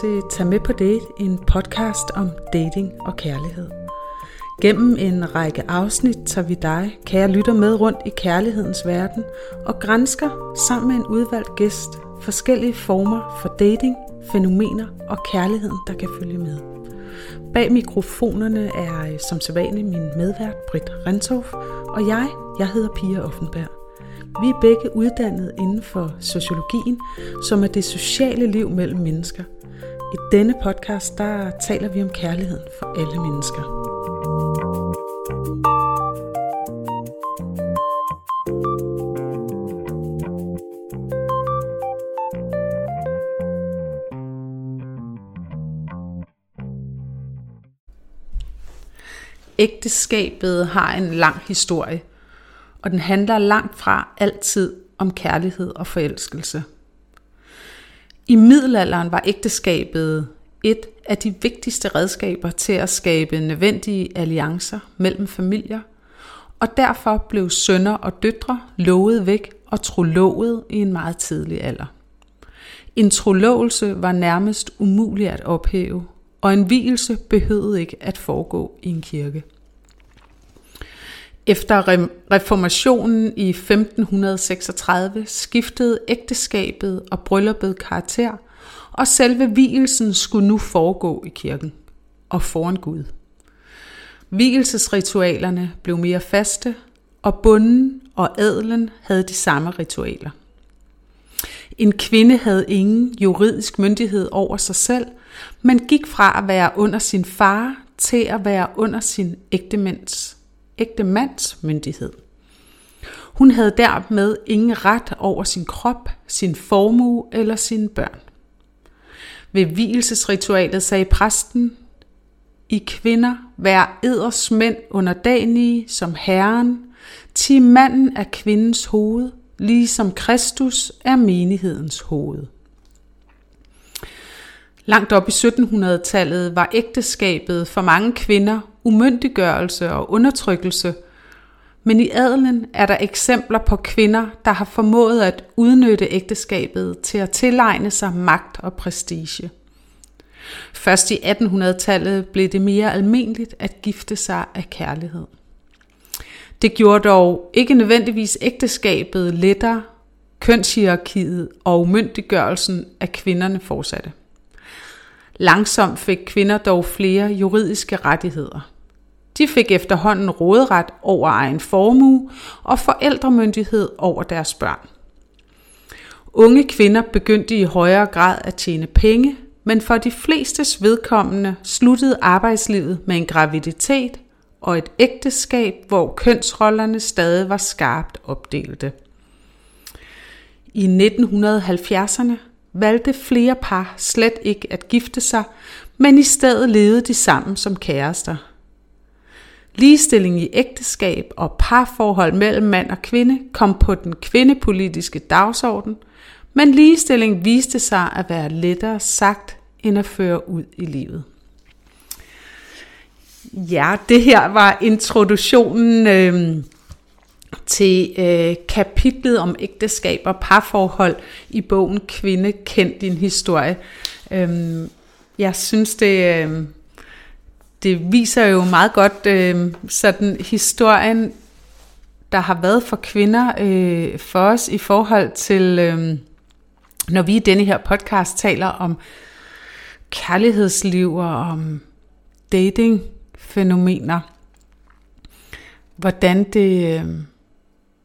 til Tag med på date, en podcast om dating og kærlighed. Gennem en række afsnit tager vi dig, kære lytter, med rundt i kærlighedens verden og grænsker sammen med en udvalgt gæst forskellige former for dating, fænomener og kærligheden, der kan følge med. Bag mikrofonerne er øh, som sædvanligt min medvært Britt Renthoff, og jeg, jeg hedder Pia Offenberg. Vi er begge uddannet inden for sociologien, som er det sociale liv mellem mennesker. I denne podcast, der taler vi om kærligheden for alle mennesker. Ægteskabet har en lang historie, og den handler langt fra altid om kærlighed og forelskelse. I middelalderen var ægteskabet et af de vigtigste redskaber til at skabe nødvendige alliancer mellem familier, og derfor blev sønner og døtre lovet væk og trolovet i en meget tidlig alder. En trolovelse var nærmest umulig at ophæve, og en vielse behøvede ikke at foregå i en kirke. Efter reformationen i 1536 skiftede ægteskabet og brylluppet karakter, og selve vielsen skulle nu foregå i kirken og foran Gud. Vielsesritualerne blev mere faste, og bunden og adelen havde de samme ritualer. En kvinde havde ingen juridisk myndighed over sig selv, men gik fra at være under sin far til at være under sin ægte mands myndighed. Hun havde dermed ingen ret over sin krop, sin formue eller sine børn. Ved hvilesesritualet sagde præsten, I kvinder, vær eders mænd underdanige som Herren, til manden er kvindens hoved, ligesom Kristus er menighedens hoved. Langt op i 1700-tallet var ægteskabet for mange kvinder umyndiggørelse og undertrykkelse, men i adelen er der eksempler på kvinder, der har formået at udnytte ægteskabet til at tilegne sig magt og prestige. Først i 1800-tallet blev det mere almindeligt at gifte sig af kærlighed. Det gjorde dog ikke nødvendigvis ægteskabet lettere, kønshierarkiet og umyndiggørelsen af kvinderne fortsatte. Langsomt fik kvinder dog flere juridiske rettigheder. De fik efterhånden råderet over egen formue og forældremyndighed over deres børn. Unge kvinder begyndte i højere grad at tjene penge, men for de flestes vedkommende sluttede arbejdslivet med en graviditet og et ægteskab, hvor kønsrollerne stadig var skarpt opdelte. I 1970'erne valgte flere par slet ikke at gifte sig, men i stedet levede de sammen som kærester. Ligestilling i ægteskab og parforhold mellem mand og kvinde kom på den kvindepolitiske dagsorden, men ligestilling viste sig at være lettere sagt end at føre ud i livet. Ja, det her var introduktionen øh, til øh, kapitlet om ægteskab og parforhold i bogen Kvinde kend din historie. Øh, jeg synes, det, øh, det viser jo meget godt øh, sådan historien, der har været for kvinder øh, for os i forhold til, øh, når vi i denne her podcast taler om kærlighedsliv og om dating-fænomener. Hvordan det øh,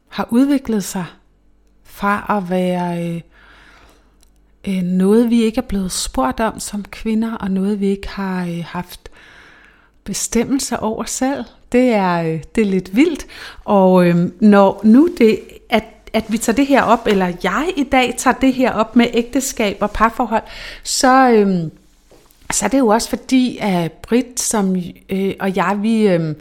har udviklet sig fra at være øh, øh, noget, vi ikke er blevet spurgt om som kvinder, og noget, vi ikke har øh, haft bestemmelser over selv. Det er, øh, det er lidt vildt. Og øh, når nu det, at, at vi tager det her op, eller jeg i dag tager det her op med ægteskab og parforhold, så, øh, så er det jo også fordi, at Britt som, øh, og jeg, vi, øh,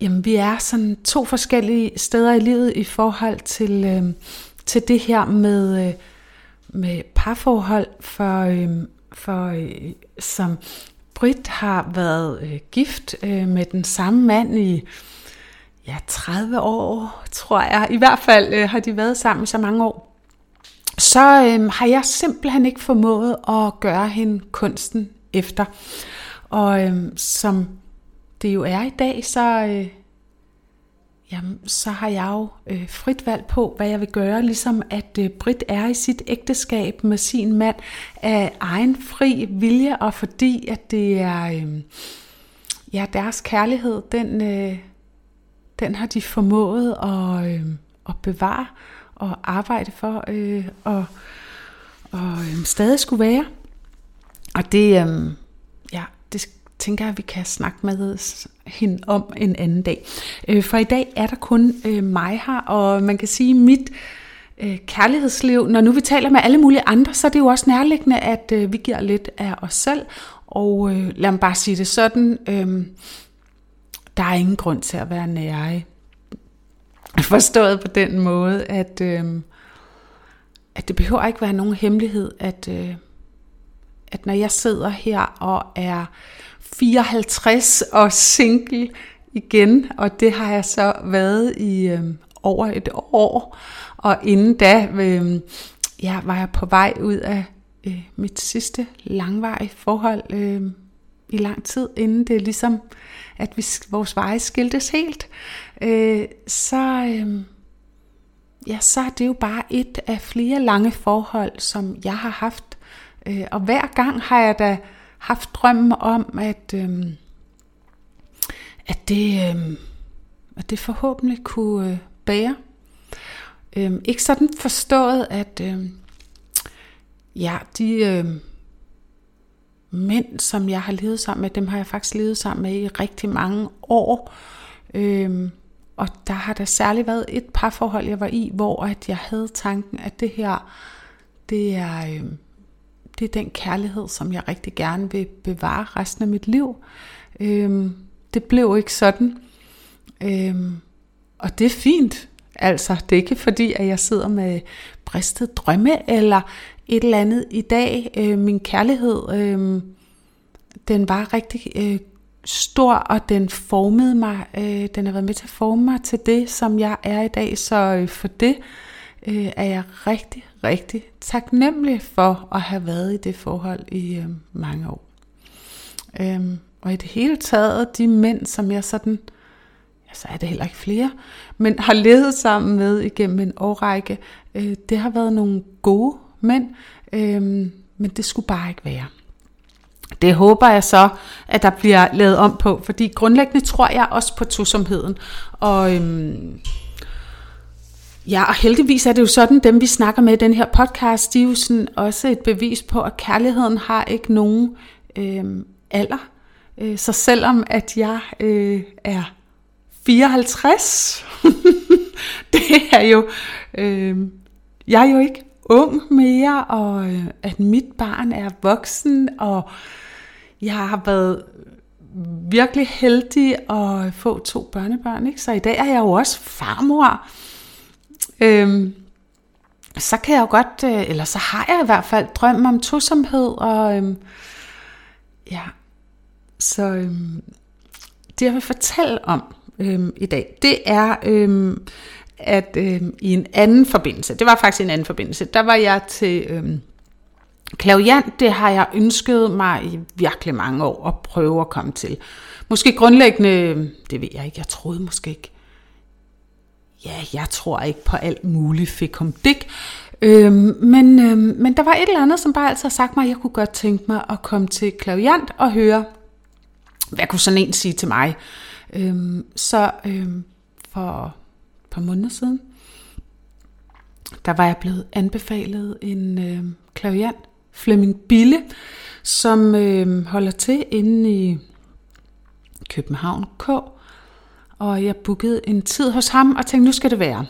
jamen, vi er sådan to forskellige steder i livet i forhold til, øh, til det her med, øh, med parforhold, for, øh, for øh, som Britt har været øh, gift øh, med den samme mand i ja, 30 år, tror jeg. I hvert fald øh, har de været sammen så mange år. så øh, har jeg simpelthen ikke formået at gøre hende kunsten efter. Og øh, som det jo er i dag, så, øh, jamen, så har jeg jo øh, frit valg på, hvad jeg vil gøre. Ligesom at øh, Brit er i sit ægteskab med sin mand af egen fri vilje, og fordi at det er øh, ja, deres kærlighed, den, øh, den har de formået at, øh, at bevare og arbejde for øh, og, og øh, stadig skulle være. Og det, øh, ja, det tænker jeg, at vi kan snakke med hende om en anden dag. Øh, for i dag er der kun øh, mig her, og man kan sige, mit øh, kærlighedsliv, når nu vi taler med alle mulige andre, så er det jo også nærliggende, at øh, vi giver lidt af os selv. Og øh, lad mig bare sige det sådan, øh, der er ingen grund til at være nære Forstået på den måde, at, øh, at det behøver ikke være nogen hemmelighed, at, øh, at når jeg sidder her og er 54 og single igen, og det har jeg så været i øh, over et år, og inden da øh, ja, var jeg på vej ud af øh, mit sidste langvarige forhold øh, i lang tid, inden det ligesom, at vi, vores veje skiltes helt, øh, så, øh, ja, så er det jo bare et af flere lange forhold, som jeg har haft. Øh, og hver gang har jeg da haft drømmen om, at, øh, at, det, øh, at det forhåbentlig kunne øh, bære. Øh, ikke sådan forstået, at øh, ja, de øh, mænd, som jeg har levet sammen med, dem har jeg faktisk levet sammen med i rigtig mange år. Øh, og der har der særligt været et par forhold, jeg var i, hvor at jeg havde tanken, at det her, det er, øh, det er den kærlighed, som jeg rigtig gerne vil bevare resten af mit liv. Øhm, det blev ikke sådan. Øhm, og det er fint. Altså, det er ikke fordi, at jeg sidder med bristet drømme eller et eller andet i dag. Øh, min kærlighed, øh, den var rigtig øh, stor, og den formede mig. Øh, den har været med til at forme mig til det, som jeg er i dag. Så øh, for det øh, er jeg rigtig, rigtig taknemmelig for at have været i det forhold i øh, mange år. Øh, og i det hele taget, de mænd, som jeg sådan, ja, så er det heller ikke flere, men har levet sammen med igennem en årrække, øh, det har været nogle gode mænd, øh, men det skulle bare ikke være. Det håber jeg så, at der bliver lavet om på, fordi grundlæggende tror jeg også på tosomheden. Og øhm, ja, og heldigvis er det jo sådan, dem vi snakker med i den her podcast, de er jo sådan også et bevis på, at kærligheden har ikke nogen øhm, øh, alder. Så selvom at jeg øh, er 54, det er jo, øh, jeg er jo ikke ung mere, og øh, at mit barn er voksen, og jeg har været virkelig heldig at få to børnebørn, ikke? så i dag er jeg jo også farmor. Øhm, så kan jeg jo godt, øh, eller så har jeg i hvert fald drømme om tosomhed, og øhm, ja, så øhm, det jeg vil fortælle om øhm, i dag, det er, øhm, at øhm, i en anden forbindelse, det var faktisk en anden forbindelse, der var jeg til øhm, Klaviant, det har jeg ønsket mig i virkelig mange år at prøve at komme til. Måske grundlæggende, øhm, det ved jeg ikke, jeg troede måske ikke. Ja, jeg tror ikke på alt muligt fik om dig. Øhm, men, øhm, men der var et eller andet, som bare altid har sagt mig, at jeg kunne godt tænke mig at komme til klaviant og høre, hvad kunne sådan en sige til mig. Øhm, så øhm, for et par måneder siden, der var jeg blevet anbefalet en øhm, klaviant Flemming Bille, som øhm, holder til inde i København K. Og jeg bookede en tid hos ham og tænkte, nu skal det være.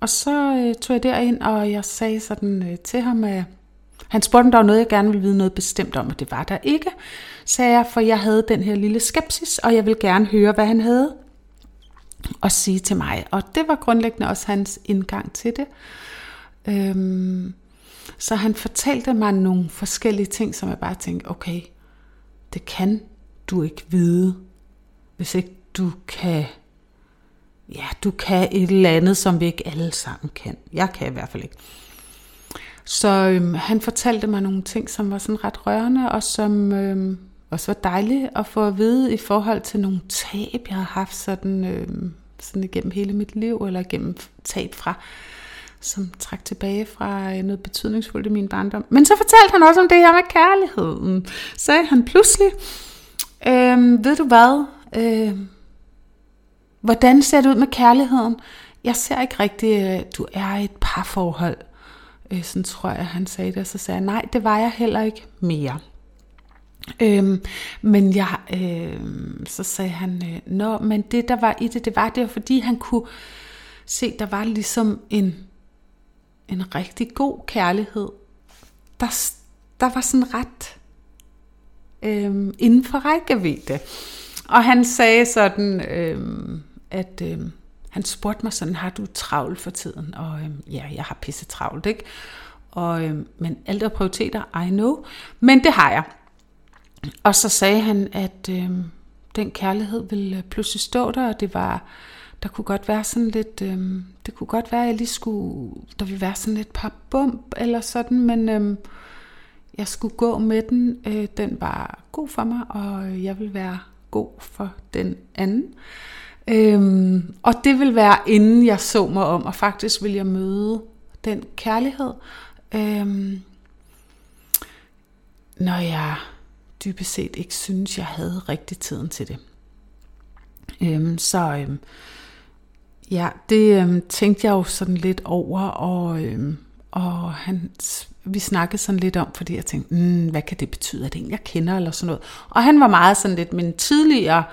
Og så øh, tog jeg derind, og jeg sagde sådan øh, til ham, at han spurgte, om der var noget, jeg gerne ville vide noget bestemt om, og det var der ikke, sagde jeg, for jeg havde den her lille skepsis, og jeg ville gerne høre, hvad han havde at sige til mig. Og det var grundlæggende også hans indgang til det. Øhm, så han fortalte mig nogle forskellige ting, som jeg bare tænkte, okay, det kan du ikke vide, hvis ikke du kan, ja, du kan et eller andet, som vi ikke alle sammen kan. Jeg kan i hvert fald ikke. Så øhm, han fortalte mig nogle ting, som var sådan ret rørende, og som øhm, også var dejligt at få at vide i forhold til nogle tab, jeg har haft sådan, øhm, sådan igennem hele mit liv, eller igennem tab fra som trak tilbage fra øh, noget betydningsfuldt i min barndom. Men så fortalte han også om det her med kærligheden. Sagde han pludselig, øhm, ved du hvad, øhm, hvordan ser det ud med kærligheden? Jeg ser ikke rigtig, øh, du er i et parforhold. Øh, sådan tror jeg, han sagde det. Og så sagde jeg, nej, det var jeg heller ikke mere. Øhm, men jeg, øh, så sagde han, øh, nå, men det der var i det, det var det, fordi han kunne se, der var ligesom en en rigtig god kærlighed, der, der var sådan ret øh, inden for rækkevidde. Og han sagde sådan, øh, at øh, han spurgte mig sådan, har du travlt for tiden? Og øh, ja, jeg har pisse travlt, ikke? Og, øh, men alt er prioriteter, I know. Men det har jeg. Og så sagde han, at øh, den kærlighed ville øh, pludselig stå der, og det var der kunne godt være sådan lidt, øh, det kunne godt være, at jeg lige skulle, der ville være sådan lidt par bump eller sådan, men øh, jeg skulle gå med den. Øh, den var god for mig, og øh, jeg vil være god for den anden. Øh, Øhm, og det vil være, inden jeg så mig om, og faktisk vil jeg møde den kærlighed, øhm, når jeg dybest set ikke synes, jeg havde rigtig tiden til det. Øhm, så øhm, Ja, det øhm, tænkte jeg jo sådan lidt over, og, øhm, og han, vi snakkede sådan lidt om, fordi jeg tænkte, mm, hvad kan det betyde, at det en, jeg kender, eller sådan noget. Og han var meget sådan lidt min tidligere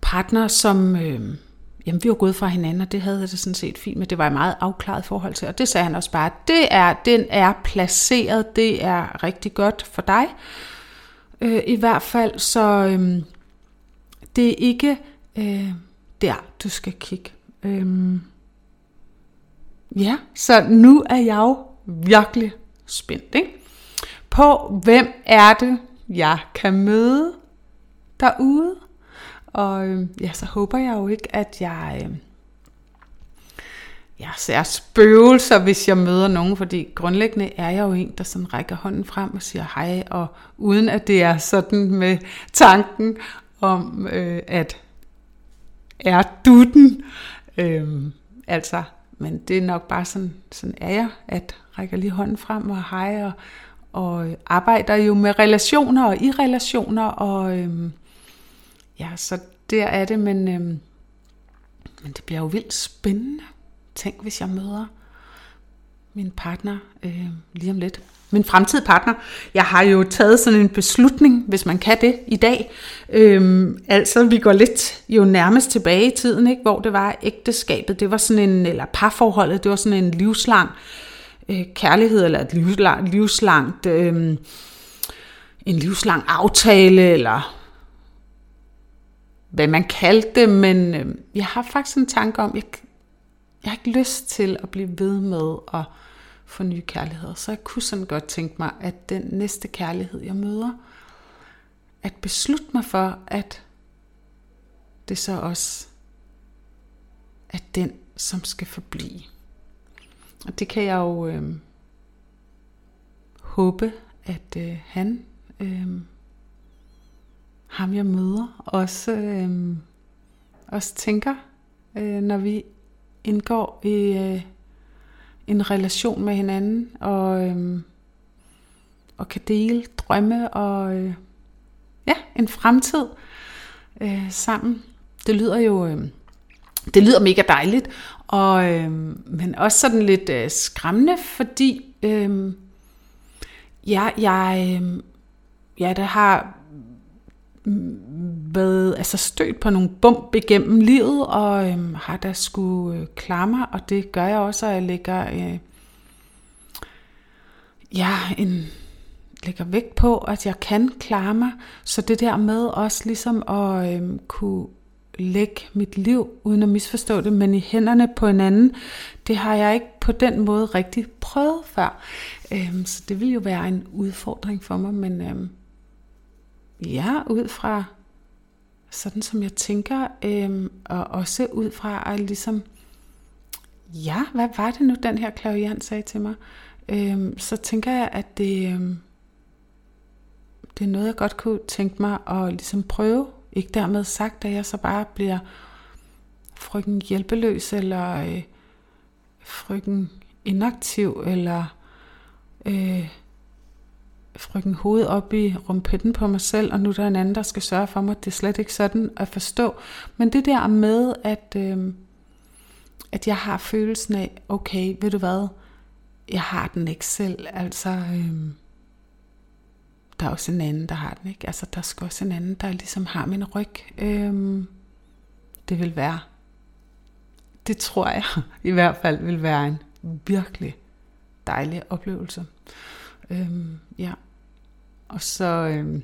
partner, som, Øh, jamen vi var gået fra hinanden, og det havde jeg det sådan set fint med. Det var jeg meget afklaret forhold til, og det sagde han også bare, det er, den er placeret, det er rigtig godt for dig. Øh, I hvert fald, så øh, det er ikke øh, der, du skal kigge. Øh, ja, så nu er jeg jo virkelig spændt ikke? på, hvem er det, jeg kan møde derude. Og øhm, ja, så håber jeg jo ikke, at jeg, øhm, jeg ser spøgelser, hvis jeg møder nogen, fordi grundlæggende er jeg jo en, der sådan rækker hånden frem og siger hej, og uden at det er sådan med tanken om, øh, at er du den? Øh, altså, men det er nok bare sådan, sådan er jeg, at rækker lige hånden frem og hej og, og arbejder jo med relationer og i relationer, og Øh, ja, så der er det, men, øhm, men det bliver jo vildt spændende. Tænk, hvis jeg møder min partner øh, lige om lidt min fremtidige partner. Jeg har jo taget sådan en beslutning, hvis man kan det i dag. Øhm, altså, vi går lidt jo nærmest tilbage i tiden, ikke? hvor det var ægteskabet. Det var sådan en, eller parforholdet, det var sådan en livslang øh, kærlighed, eller et livslang, livslangt, øh, en livslang aftale, eller hvad man kaldte det, men øh, jeg har faktisk en tanke om, jeg, jeg har ikke lyst til at blive ved med at få nye kærligheder. Så jeg kunne sådan godt tænke mig, at den næste kærlighed, jeg møder, at beslutte mig for, at det så også er den, som skal forblive. Og det kan jeg jo øh, håbe, at øh, han, øh, ham jeg møder, også, øh, også tænker, øh, når vi indgår i øh, en relation med hinanden, og, øh, og kan dele drømme og øh, ja, en fremtid øh, sammen. Det lyder jo øh, det lyder mega dejligt, og, øh, men også sådan lidt øh, skræmmende, fordi øh, ja, jeg, øh, ja, der har været altså stødt på nogle bump igennem livet, og øhm, har da skulle øh, klare mig, og det gør jeg også, at jeg lægger, øh, ja, en, lægger vægt på, at jeg kan klare mig. Så det der med også ligesom at øhm, kunne lægge mit liv, uden at misforstå det, men i hænderne på en anden, det har jeg ikke på den måde rigtig prøvet før. Øhm, så det vil jo være en udfordring for mig, men øhm, ja, ud fra sådan som jeg tænker, øhm, og også ud fra at ligesom, ja, hvad var det nu, den her klaviant sagde til mig? øh, så tænker jeg, at det, øh, det er noget, jeg godt kunne tænke mig at ligesom prøve. Ikke dermed sagt, at jeg så bare bliver frygten hjælpeløs, eller øh, frygten inaktiv, eller øh, frygten hoved op i rumpetten på mig selv, og nu er der en anden, der skal sørge for mig. Det er slet ikke sådan at forstå. Men det der med, at, øh, at jeg har følelsen af, okay, ved du hvad, jeg har den ikke selv. Altså, øh, der er også en anden, der har den, ikke? Altså, der skal også en anden, der ligesom har min ryg. Øh, det vil være, det tror jeg i hvert fald vil være en virkelig dejlig oplevelse. Øhm, ja. Og så, øh,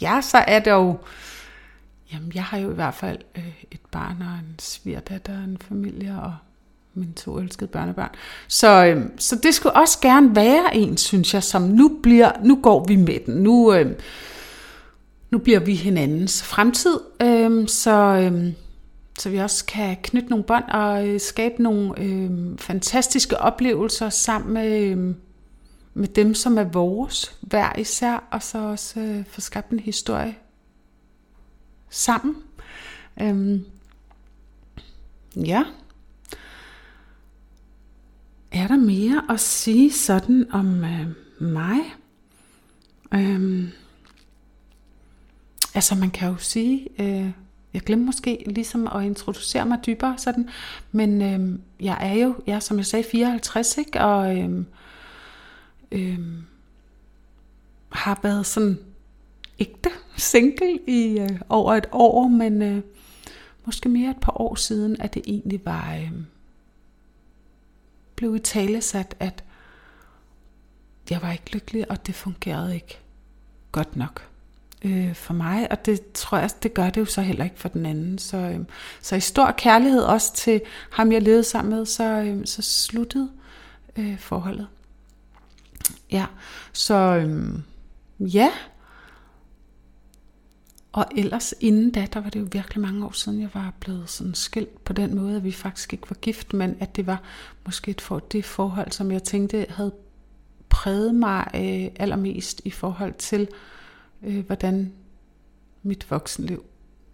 ja, så er det jo, jamen jeg har jo i hvert fald øh, et barn og en svigerdatter og en familie og mine to elskede børnebørn. Så, øh, så det skulle også gerne være en, synes jeg, som nu bliver, nu går vi med den. Nu, øh, nu bliver vi hinandens fremtid. øh, så, øh, så vi også kan knytte nogle bånd og øh, skabe nogle øh, fantastiske oplevelser sammen med, øh, med dem, som er vores, hver især, og så også øh, få skabt en historie sammen. Øhm, ja. Er der mere at sige sådan om øh, mig? Øhm, altså man kan jo sige, øh, jeg glemte måske ligesom at introducere mig dybere sådan, men øh, jeg er jo, jeg som jeg sagde, 54, ikke? og øh, øh, har været sådan ægte single i øh, over et år, men øh, måske mere et par år siden, at det egentlig var øh, blev i tale sat, at jeg var ikke lykkelig, og det fungerede ikke godt nok øh, for mig, og det tror jeg, det gør det jo så heller ikke for den anden. Så, øh, så i stor kærlighed også til ham, jeg levede sammen med, så, øh, så sluttede øh, forholdet. Ja, så øhm, ja. Og ellers inden da, der var det jo virkelig mange år siden, jeg var blevet sådan skilt på den måde, at vi faktisk ikke var gift, men at det var måske et for, det forhold, som jeg tænkte havde præget mig øh, allermest i forhold til, øh, hvordan mit voksenliv,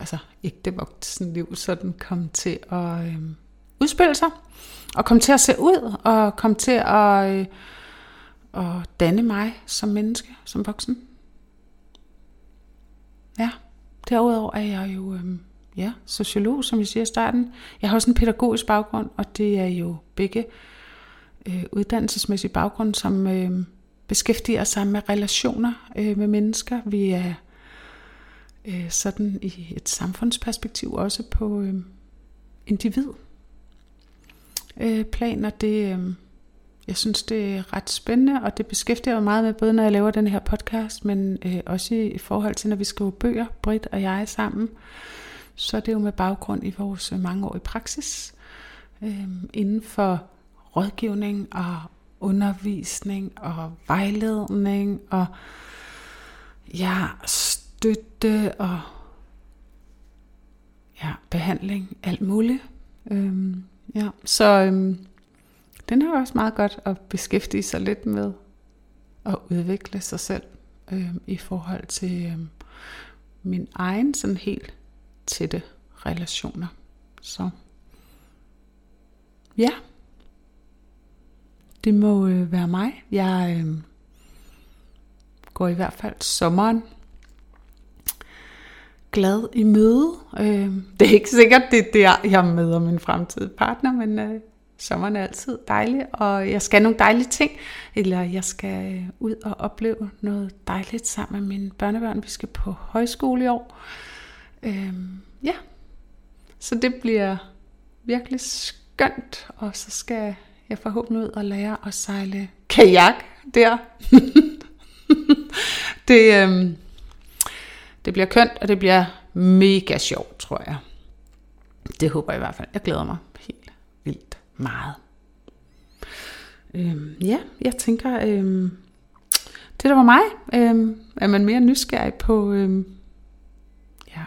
altså ikke det voksenliv, sådan kom til at øh, udspille sig, og kom til at se ud, og kom til at, øh, at danne mig som menneske, som voksen. Ja, derudover er jeg jo øh, ja, sociolog, som jeg siger i starten. Jeg har også en pædagogisk baggrund, og det er jo begge øh, uddannelsesmæssige baggrund, som... Øh, beskæftiger sig med relationer øh, med mennesker. Vi er øh, sådan i et samfundsperspektiv også på øh, individ øh, plan, det, øh, jeg synes, det er ret spændende, og det beskæftiger mig meget med, både når jeg laver den her podcast, men øh, også i, forhold til, når vi skriver bøger, Britt og jeg sammen, så er det jo med baggrund i vores mangeårige praksis øh, inden for rådgivning og undervisning og vejledning og ja, støtte og ja, behandling, alt muligt. Øhm, ja, så øhm, den er også meget godt at beskæftige sig lidt med at udvikle sig selv øh, i forhold til øh, min egen sådan helt tætte relationer. Så ja. Det må øh, være mig. Jeg øh, går i hvert fald sommeren glad i møde. Øh, det er ikke sikkert, det er der, jeg møder min fremtidige partner, men øh, sommeren er altid dejlig, og jeg skal nogle dejlige ting, eller jeg skal øh, ud og opleve noget dejligt sammen med mine børnebørn. Vi skal på højskole i år. Øhm, ja, så det bliver virkelig skønt, og så skal jeg forhåbentlig ud og lære at sejle kajak der. det, øhm, det bliver kønt, og det bliver mega sjovt, tror jeg. Det håber jeg i hvert fald. Jeg glæder mig meget. Øhm, ja, jeg tænker, øhm, det der var mig. Øhm, er man mere nysgerrig på, øhm, ja,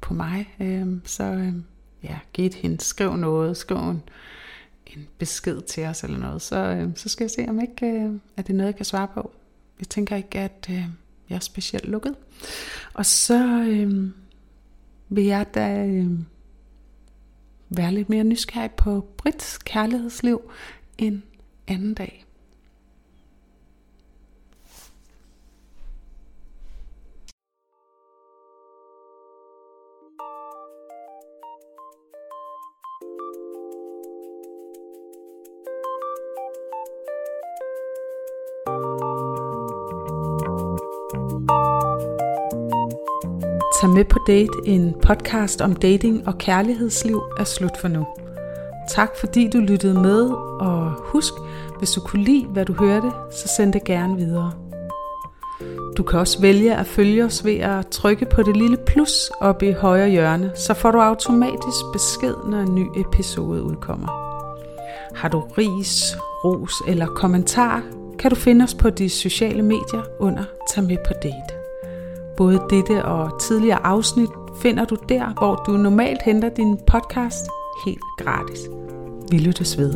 på mig, øhm, så øhm, ja, giv et hint, skriv noget, skriv en, en besked til os eller noget, så, øhm, så skal jeg se, om ikke øh, er det noget, jeg kan svare på. Jeg tænker ikke, at øh, jeg er specielt lukket. Og så øh, vil jeg da øh, være lidt mere nysgerrig på Brits kærlighedsliv en anden dag. Med på date, en podcast om dating og kærlighedsliv er slut for nu. Tak fordi du lyttede med, og husk, hvis du kunne lide, hvad du hørte, så send det gerne videre. Du kan også vælge at følge os ved at trykke på det lille plus oppe i højre hjørne, så får du automatisk besked, når en ny episode udkommer. Har du ris, ros eller kommentar, kan du finde os på de sociale medier under Tag med på date. Både dette og tidligere afsnit finder du der, hvor du normalt henter din podcast helt gratis. Vi lyttes ved.